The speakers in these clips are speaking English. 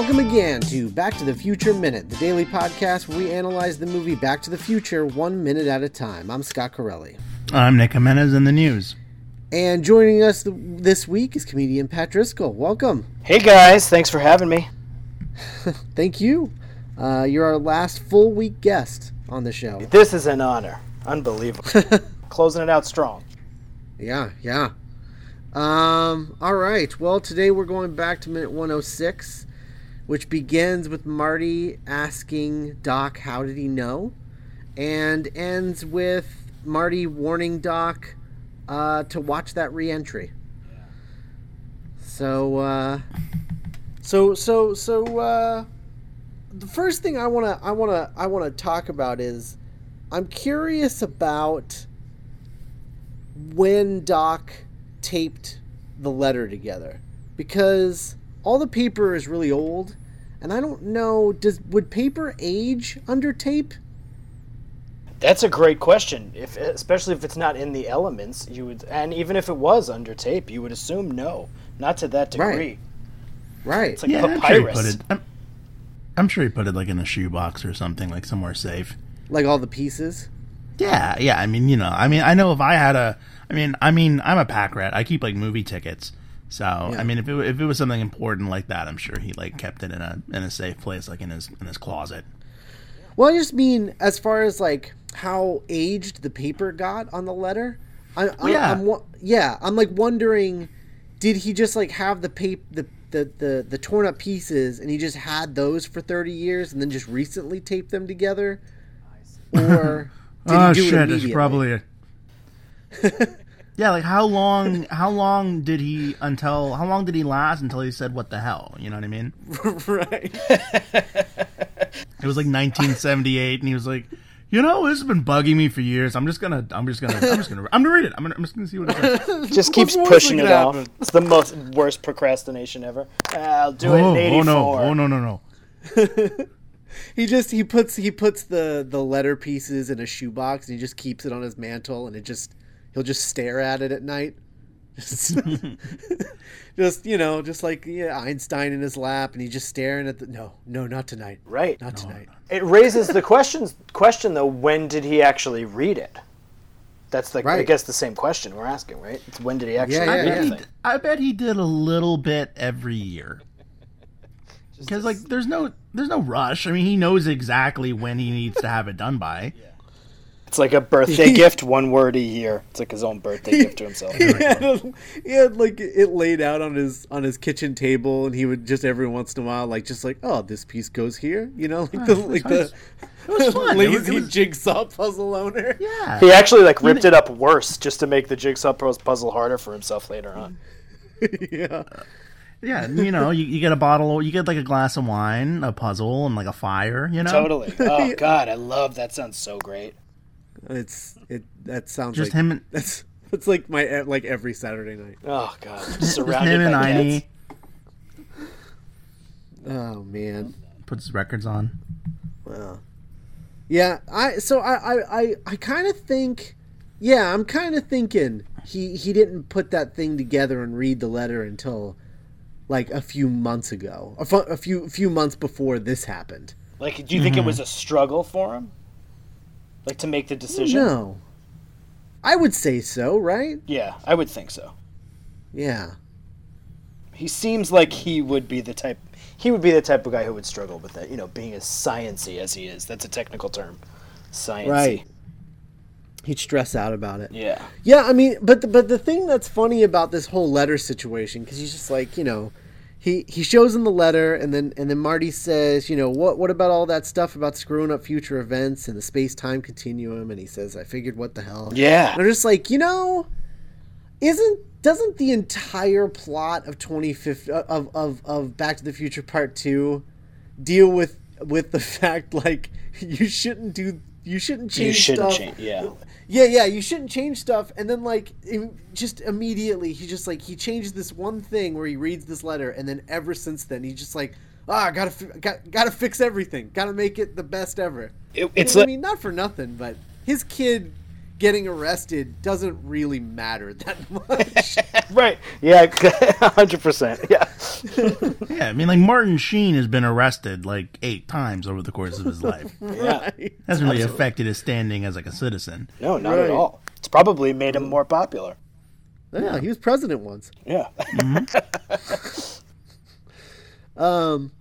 welcome again to Back to the Future Minute, the daily podcast where we analyze the movie Back to the Future one minute at a time. I'm Scott Corelli. I'm Nick Jimenez in the news. And joining us th- this week is comedian Pat Driscoll. Welcome. Hey guys, thanks for having me. Thank you. Uh, you're our last full week guest on the show. This is an honor. Unbelievable. Closing it out strong. Yeah, yeah. Um, all right. Well, today we're going back to minute 106, which begins with Marty asking Doc, how did he know? And ends with Marty warning Doc uh, to watch that reentry. So, uh, so, so, so, uh, the first thing I want to, I want to, I want to talk about is I'm curious about when Doc taped the letter together because all the paper is really old and I don't know does would paper age under tape? That's a great question. If especially if it's not in the elements, you would and even if it was under tape, you would assume no. Not to that degree. Right. Right. It's like Yeah, I'm sure he put it. I'm, I'm sure he put it like in a shoebox or something, like somewhere safe. like all the pieces. Yeah, yeah. I mean, you know, I mean, I know if I had a, I mean, I mean, I'm a pack rat. I keep like movie tickets. So I mean, if it if it was something important like that, I'm sure he like kept it in a in a safe place, like in his in his closet. Well, I just mean as far as like how aged the paper got on the letter. I, I, yeah. I'm, yeah. I'm like wondering, did he just like have the paper, the, the the the torn up pieces, and he just had those for 30 years, and then just recently taped them together, or did oh he do shit! it It's probably. A... yeah, like how long? How long did he until? How long did he last until he said "What the hell"? You know what I mean? right. It was like 1978, and he was like, "You know, this has been bugging me for years. I'm just gonna, I'm just gonna, I'm just gonna, I'm gonna read it. I'm, gonna, I'm just gonna see what it says." Just keeps What's the worst pushing it could off. happen? It's the most worst procrastination ever. I'll do it oh, in 84. oh no, oh no, no, no. He just he puts he puts the the letter pieces in a shoebox, and he just keeps it on his mantle, and it just he'll just stare at it at night. Just, just you know, just like yeah, Einstein in his lap, and he's just staring at the no, no, not tonight, Right. not tonight. It raises the questions question though, when did he actually read it? That's the I guess the same question we're asking, right? It's when did he actually Yeah, I yeah, read bet, the he. I bet he did a little bit every year. Because like, there's no, there's no rush. I mean, he knows exactly when he needs to have it done by. It's like a birthday gift, one word a year. It's like his own birthday gift to himself. He had, he had like it laid out on his on his kitchen table, and he would just every once in a while, like just like, oh, this piece goes here, you know, like the like the It was fun. It was- lazy it was- jigsaw puzzle owner. yeah. He actually like ripped it up worse just to make the jigsaw puzzle harder for himself later on. yeah. Yeah, you know, you, you get a bottle, you get like a glass of wine, a puzzle, and like a fire. You know, Totally. Oh god, I love that. Sounds so great. It's it. That sounds Just like him and That's that's like my like every Saturday night. Oh god, just surrounded him and by Einie kids. Oh man. puts his records on. Wow. Yeah, I so I I I, I kind of think yeah, I'm kind of thinking he he didn't put that thing together and read the letter until like a few months ago. A, fu- a few few months before this happened. Like, do you think it mm-hmm. was a struggle for him? Like to make the decision? No. I would say so, right? Yeah, I would think so. Yeah. He seems like he would be the type. He would be the type of guy who would struggle with that. You know, being as sciency as he is. That's a technical term. Sciency. Right. He'd stress out about it. Yeah. Yeah, I mean, but the, but the thing that's funny about this whole letter situation because he's just like you know, he he shows him the letter and then and then Marty says you know what what about all that stuff about screwing up future events and the space time continuum and he says I figured what the hell Yeah. and I'm just like you know, isn't doesn't the entire plot of twenty fifth of, of of Back to the Future Part Two deal with with the fact like you shouldn't do you shouldn't change You shouldn't stuff change. Yeah. Yeah, yeah, you shouldn't change stuff. And then, like, just immediately, he just, like, he changed this one thing where he reads this letter, and then ever since then, he's just like, ah, gotta, fi- got, gotta fix everything. Gotta make it the best ever. It- it's I like mean, not for nothing, but his kid getting arrested doesn't really matter that much. right. Yeah. Hundred percent. Yeah. Yeah, I mean, like Martin Sheen has been arrested like eight times over the course of his life. Yeah. Right. Hasn't really affected his standing as like a citizen. No, not Right. at all. It's probably made him more popular. Yeah, he was president once. Yeah. Um,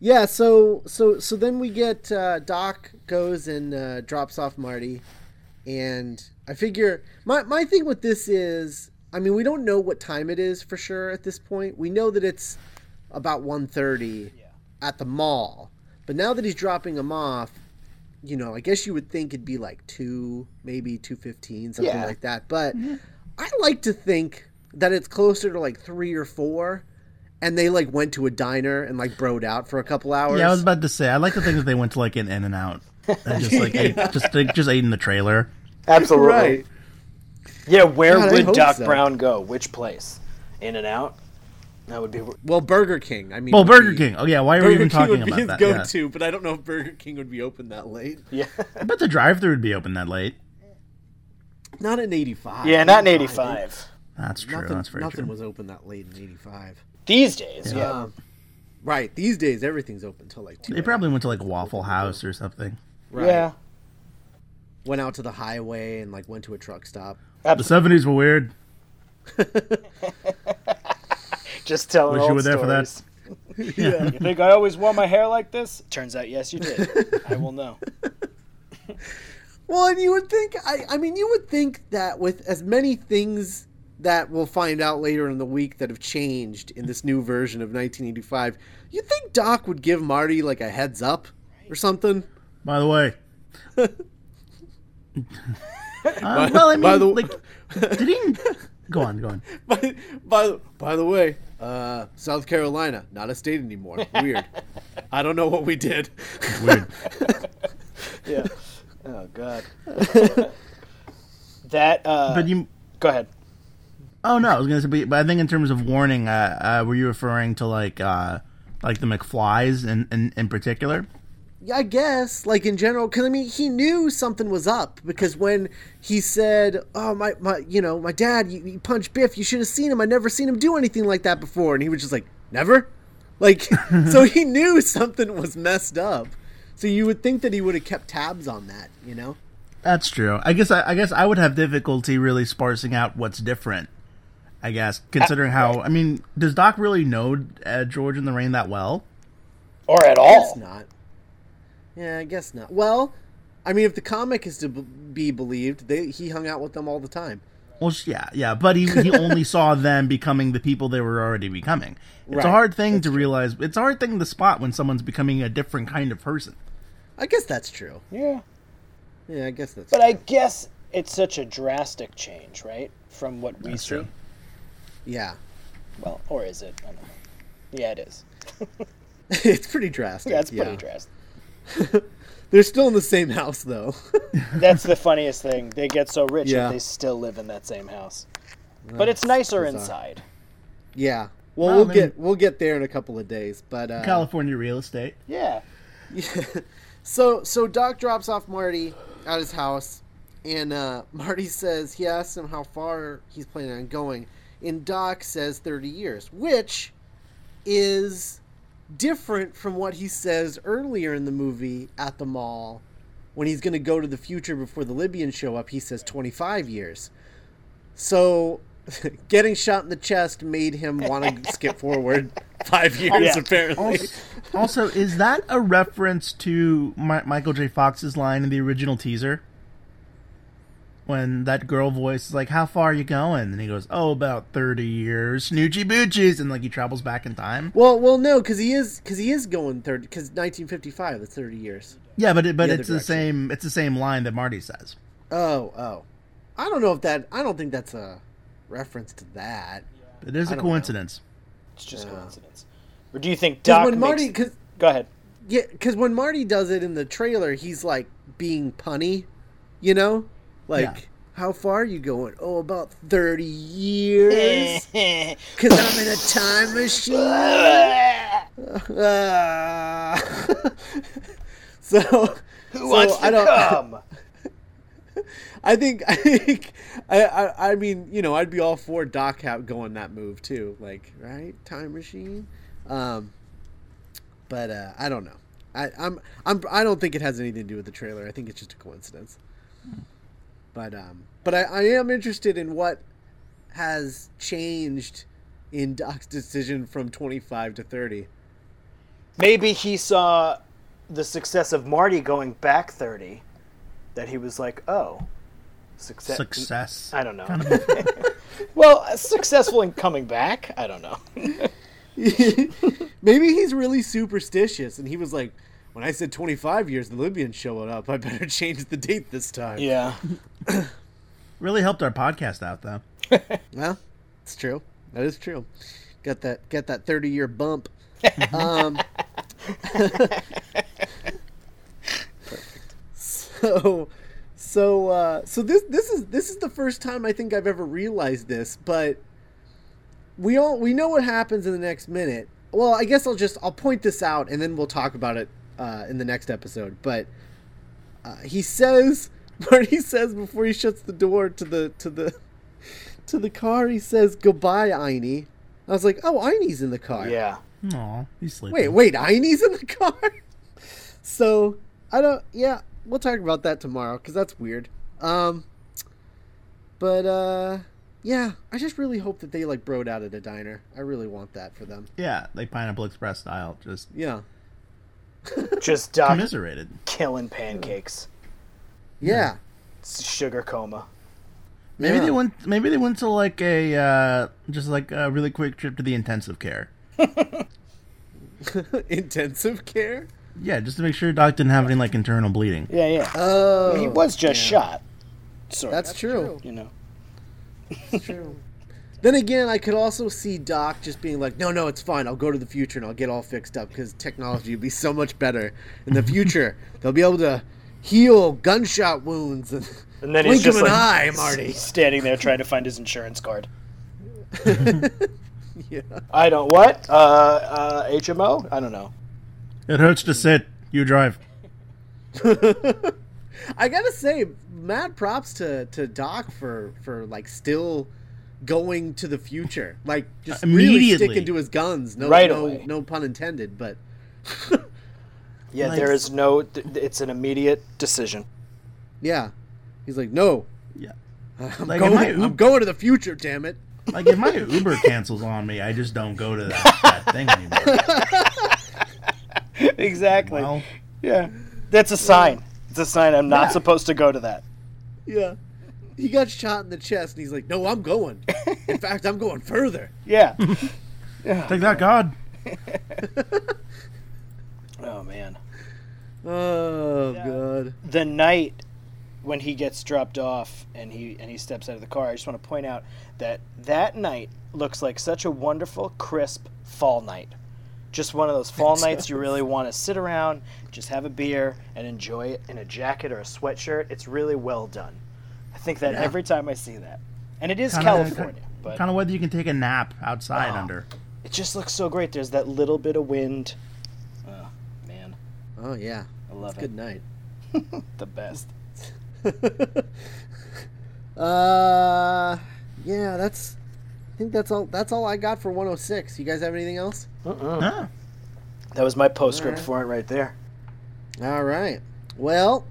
yeah. So so so then we get uh, Doc goes and uh, drops off Marty, and I figure my my thing with this is, I mean, we don't know what time it is for sure at this point. We know that it's about 1.30 at the mall, but now that he's dropping him off. You know, I guess you would think it'd be like two, maybe two fifteen, something Yeah. like that. But mm-hmm. I like to think that it's closer to like three or four, and they like went to a diner and like broed out for a couple hours. Yeah, I was about to say. I like to think that they went to like an In and Out, and just like ate, just like, just ate in the trailer. Absolutely. right. Yeah, where God, would hope Doc so. Brown go? Which place? In and out? That would be. Well, Burger King. I mean, Well, Burger be- King. Oh yeah, why are Burger we even King talking would be about his that? Go-to, but I don't know if Burger King would be open that late. Yeah. I bet the drive-through would be open that late. Not in '85. Yeah, not in 85. That's true. Nothing, That's very nothing true. was open that late in '85. These days, yeah. Um, right. These days, everything's open till like two. They probably went to like Waffle House or something. Right. Yeah. Went out to the highway and like went to a truck stop. The seventies were weird. Just telling Wish old you were there for that. stories. You think I always wore my hair like this? Turns out, yes, you did. I will know. Well, and you would think, I, I mean, you would think that with as many things that we'll find out later in the week that have changed in this new version of 1985, you'd think Doc would give Marty like a heads up or something. By the way. Uh, well, I mean, by the- like, did he? Go on, go on. by, by, by the way, uh, South Carolina, not a state anymore. Weird. I don't know what we did. Weird. Yeah. Oh, God. that, uh. But you. go ahead. Oh no, I was gonna say, but, but I think in terms of warning, uh, uh, were you referring to like, uh, like the McFlys in, in, in particular? Yeah, I guess, like in general, because I mean, he knew something was up because when he said, "Oh my, my, you know, my dad, you, you punched Biff. You should have seen him. I never seen him do anything like that before," and he was just like, "Never," like, so he knew something was messed up. So you would think that he would have kept tabs on that, you know? That's true. I guess I, I guess I would have difficulty really sparsing out what's different. I guess considering how I mean, does Doc really know uh, George and Lorraine that well? Or at I all. guess not. Yeah, I guess not. Well, I mean, if the comic is to be believed, they, he hung out with them all the time. Well, yeah, yeah, but he he only saw them becoming the people they were already becoming. It's Right, a hard thing to realize. It's a hard thing to spot when someone's becoming a different kind of person. I guess that's true. Yeah. Yeah, I guess that's. True. But I guess it's such a drastic change, right? From what we That's see. true. yeah, Well, or is it? I don't know. Yeah, it is. it's pretty drastic. Yeah, it's pretty drastic. They're still in the same house, though. That's the funniest thing. They get so rich Yeah. that they still live in that same house. But it's nicer bizarre. inside. yeah. Well, Well, we'll then- get we'll get there in a couple of days, but uh, California real estate. Yeah. so so Doc drops off Marty at his house, and uh, Marty says he asks him how far he's planning on going, and Doc says thirty years, which is different from what he says earlier in the movie at the mall when he's going to go to the future before the Libyans show up. He says twenty five years. So. Getting shot in the chest made him want to skip forward five years, Yeah. apparently. Also, also, is that a reference to Mi- Michael J. Fox's line in the original teaser? When that girl voice is like, "How far are you going?" and he goes, "Oh, about thirty years, snoochie boochies," and like he travels back in time. Well, well, no, because he is because he is going thirty because nineteen fifty five. That's thirty years. Yeah, but it, but The other it's the direction. same. It's the same line that Marty says. Oh, oh, I don't know if that. I don't think that's a reference to that. It is a don't know. coincidence. It's just Yeah. coincidence. Or do you think Doc when Marty, makes... because Go ahead. yeah, because when Marty does it in the trailer, he's like being punny, you know, like. Yeah. How far are you going? Oh, about 30 years. Because I'm in a time machine. So, Who so wants I to don't, come? I think I think I, I I mean you know I'd be all for Doc Hat going that move too like right time machine, um, but uh, I don't know I I'm I'm I don't think it has anything to do with the trailer I think it's just a coincidence, but um but I, I am interested in what has changed in Doc's decision from 25 to 30. Maybe he saw the success of Marty going back 30 that he was like, "Oh, success." Success. I don't know. Kind of well, successful in coming back. I don't know. Maybe he's really superstitious, and he was like, "When I said 25 years, the Libyans showed up. I better change the date this time." Yeah. really helped our podcast out, though. well, it's true. That is true. Got that. Get that 30 year bump. um, so so uh, so this this is this is the first time I think I've ever realized this, but we all we know what happens in the next minute. Well, I guess I'll just I'll point this out and then we'll talk about it uh, in the next episode. But uh, he says Marty says before he shuts the door to the to the to the car, he says goodbye, Einie. I was like, oh, Einie's in the car. Yeah. Aw, he's sleeping. Wait, wait, Einie's in the car. so I don't. Yeah, we'll talk about that tomorrow because that's weird. Um, but uh, yeah, I just really hope that they like broed out at a diner. I really want that for them. Yeah, like Pineapple Express style. Just yeah, just Doc commiserated, killing pancakes. Yeah, sugar coma. Maybe yeah. they went. Maybe they went to like a uh, just like a really quick trip to the intensive care. intensive care. Yeah, just to make sure Doc didn't have any like internal bleeding. Yeah, yeah. Oh, he was just yeah. shot. So that's, that's true. true. You know, that's true. Then again, I could also see Doc just being like, "No, no, it's fine. I'll go to the future and I'll get all fixed up because technology will be so much better in the future. They'll be able to heal gunshot wounds and." And then he's just like eye, Marty, standing there trying to find his insurance card. yeah. I don't what? Uh, uh, HMO? I don't know. It hurts to sit. You drive. I gotta say, mad props to to Doc for for like still going to the future, like just really sticking to his guns. No, right no, away. no pun intended, but. yeah, like, there is no. It's an immediate decision. Yeah, He's like, no. Yeah. I'm, like going, Uber, I'm going to the future, damn it. Like, if my Uber cancels on me, I just don't go to that, that thing anymore. exactly. Well, yeah. That's a sign. It's a sign I'm not yeah. supposed to go to that. Yeah. He got shot in the chest, and he's like, no, I'm going. In fact, I'm going further. Yeah. yeah. Take that, God. oh, man. Oh, yeah. God. The night when he gets dropped off and he and he steps out of the car. I just want to point out that that night looks like such a wonderful, crisp fall night. Just one of those fall nights you really want to sit around, just have a beer and enjoy it in a jacket or a sweatshirt. It's really well done. I think that yeah. every time I see that, and it is kinda, California, kind, but kind of whether you can take a nap outside oh, under. It just looks so great. There's that little bit of wind. Oh man. Oh yeah. I love it's it. Good night. the best. uh, yeah, that's. I think that's all. That's all I got for 106. You guys have anything else? Uh-uh. No. That was my postscript right. for it right there. All right. Well,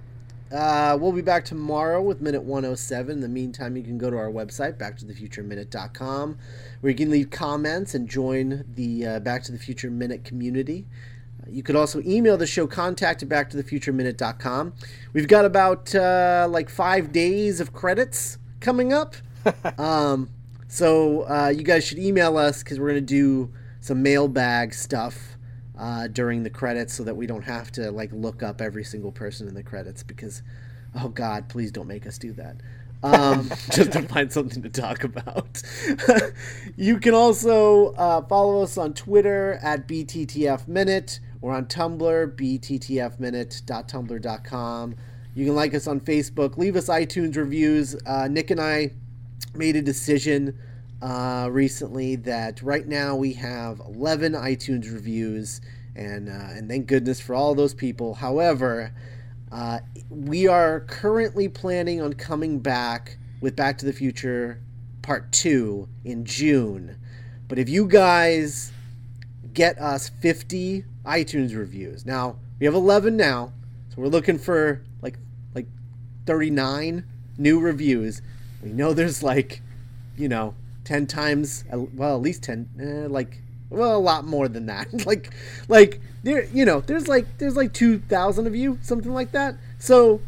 uh, we'll be back tomorrow with minute 107. In the meantime, you can go to our website, backtothefutureminute.com, where you can leave comments and join the uh, Back to the Future Minute community. You could also email the show contact at backtothefutureminute.com. We've got about uh, like five days of credits coming up. um, so uh, you guys should email us because we're going to do some mailbag stuff uh, during the credits so that we don't have to like look up every single person in the credits because, oh God, please don't make us do that. um, just to find something to talk about. you can also uh, follow us on Twitter at BTTF Minute. We're on Tumblr, bttfminute.tumblr.com. You can like us on Facebook. Leave us iTunes reviews. Uh, Nick and I made a decision uh, recently that right now we have 11 iTunes reviews, and uh, and thank goodness for all those people. However, Uh, we are currently planning on coming back with Back to the Future Part 2 in June. But if you guys get us 50 iTunes reviews. Now, we have 11 now, so we're looking for like like 39 new reviews. We know there's like, you know, 10 times well, at least 10 eh, like well, a lot more than that. like like there you know, there's like there's like 2000 of you, something like that. So,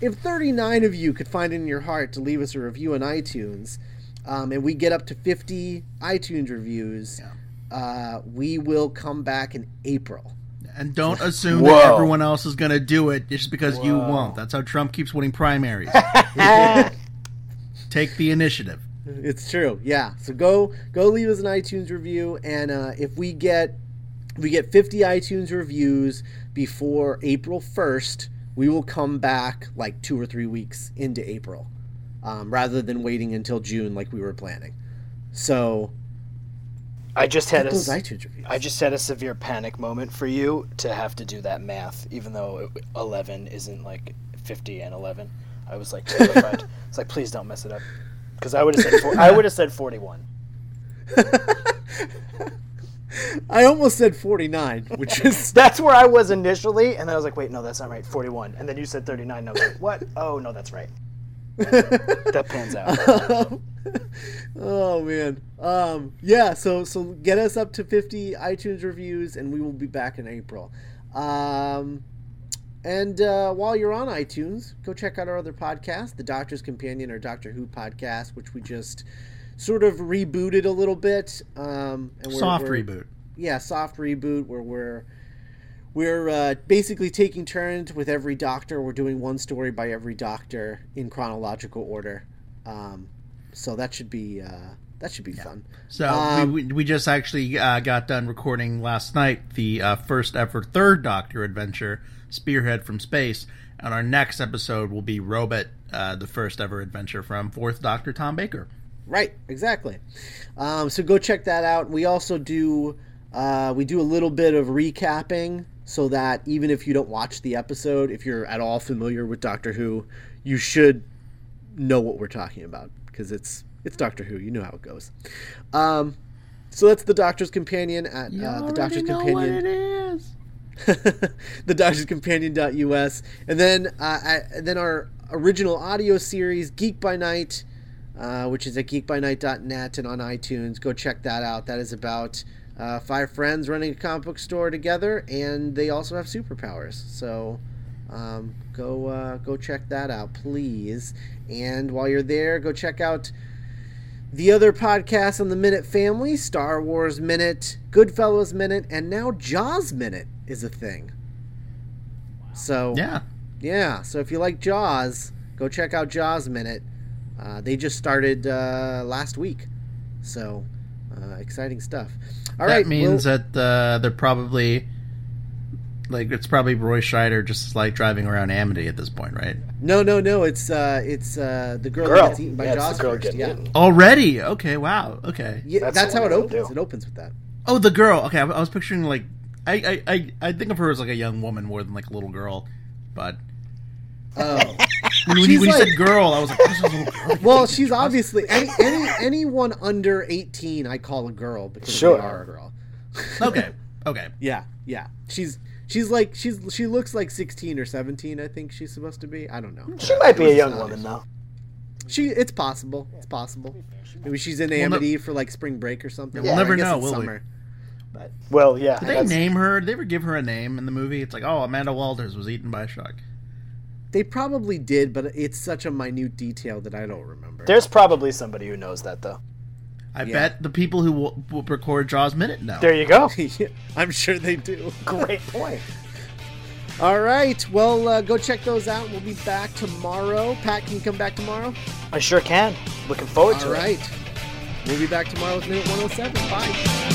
if 39 of you could find it in your heart to leave us a review on iTunes, um, and we get up to 50 iTunes reviews, yeah. uh, we will come back in April. And don't assume Whoa. that everyone else is going to do it just because Whoa. you won't. That's how Trump keeps winning primaries. Take the initiative. It's true. Yeah. So go go leave us an iTunes review, and uh, if we get we get 50 iTunes reviews before April 1st, we will come back like two or three weeks into April um, rather than waiting until June like we were planning. So I just had a I just had a severe panic moment for you to have to do that math, even though eleven isn't like fifty and eleven. I was like terrified. it's like please don't mess it up, because I would have said four, I would have said forty one. I almost said 49, which is that's where I was initially, and then I was like, wait, no, that's not right. 41, and then you said 39. And I was like, what? Oh no, that's right. that pans out. oh man, um, yeah. So so get us up to 50 iTunes reviews, and we will be back in April. Um, and uh, while you're on iTunes, go check out our other podcast, The Doctor's Companion or Doctor Who podcast, which we just sort of rebooted a little bit. Um, and we're, soft we're, reboot. Yeah, soft reboot where we're we're uh, basically taking turns with every doctor. We're doing one story by every doctor in chronological order. Um, so that should be uh, that should be yeah. fun. So um, we, we just actually uh, got done recording last night the uh, first ever third Doctor adventure, Spearhead from Space, and our next episode will be Robot, uh, the first ever adventure from Fourth Doctor Tom Baker. Right, exactly. Um, so go check that out. We also do uh, we do a little bit of recapping so that even if you don't watch the episode, if you're at all familiar with Doctor Who, you should know what we're talking about because it's it's Doctor Who. You know how it goes. Um, so that's the Doctor's Companion at uh, the Doctor's Companion. The Doctor's Companion.us, and then uh, and then our original audio series Geek by Night uh, which is at geekbynight.net and on iTunes. Go check that out. That is about uh, five friends running a comic book store together, and they also have superpowers. So um, go uh, go check that out, please. And while you're there, go check out the other podcasts on the Minute family: Star Wars Minute, Goodfellas Minute, and now Jaws Minute is a thing. So yeah, yeah. So if you like Jaws, go check out Jaws Minute. Uh, they just started uh, last week, so uh, exciting stuff. All that right, means well, that uh, they're probably like it's probably Roy Scheider just like driving around Amity at this point, right? No, no, no. It's uh, it's uh, the girl, girl. that gets eaten by yeah, Jaws first. Yeah. Eaten. Already? Okay. Wow. Okay. Yeah, that's, that's how it opens. It opens with that. Oh, the girl. Okay, I, I was picturing like I, I, I I think of her as like a young woman more than like a little girl, but Oh. when, when, you, when like, you, said girl, I was like, "This is a little girl." Well, she's obviously any, any anyone under eighteen, I call a girl because sure. they are a girl. okay. Okay. Yeah. Yeah. She's she's like she's she looks like sixteen or seventeen. I think she's supposed to be. I don't know. She might be a young woman though. She. It's possible. It's possible. Maybe she's in Amity for like spring break or something. We'll never know. Will summer. we? But, well, yeah. Did they name her? Did they ever give her a name in the movie? It's like, oh, Amanda Walters was eaten by a shark. They probably did, but it's such a minute detail that I don't remember. There's probably somebody who knows that though. I yeah. bet the people who will, will, record Jaws Minute know. There you go. I'm sure they do. Great point. All right. Well, uh, go check those out. We'll be back tomorrow. Pat, can you come back tomorrow? I sure can. Looking forward All to right. it. All right. We'll be back tomorrow with Minute 107. Bye.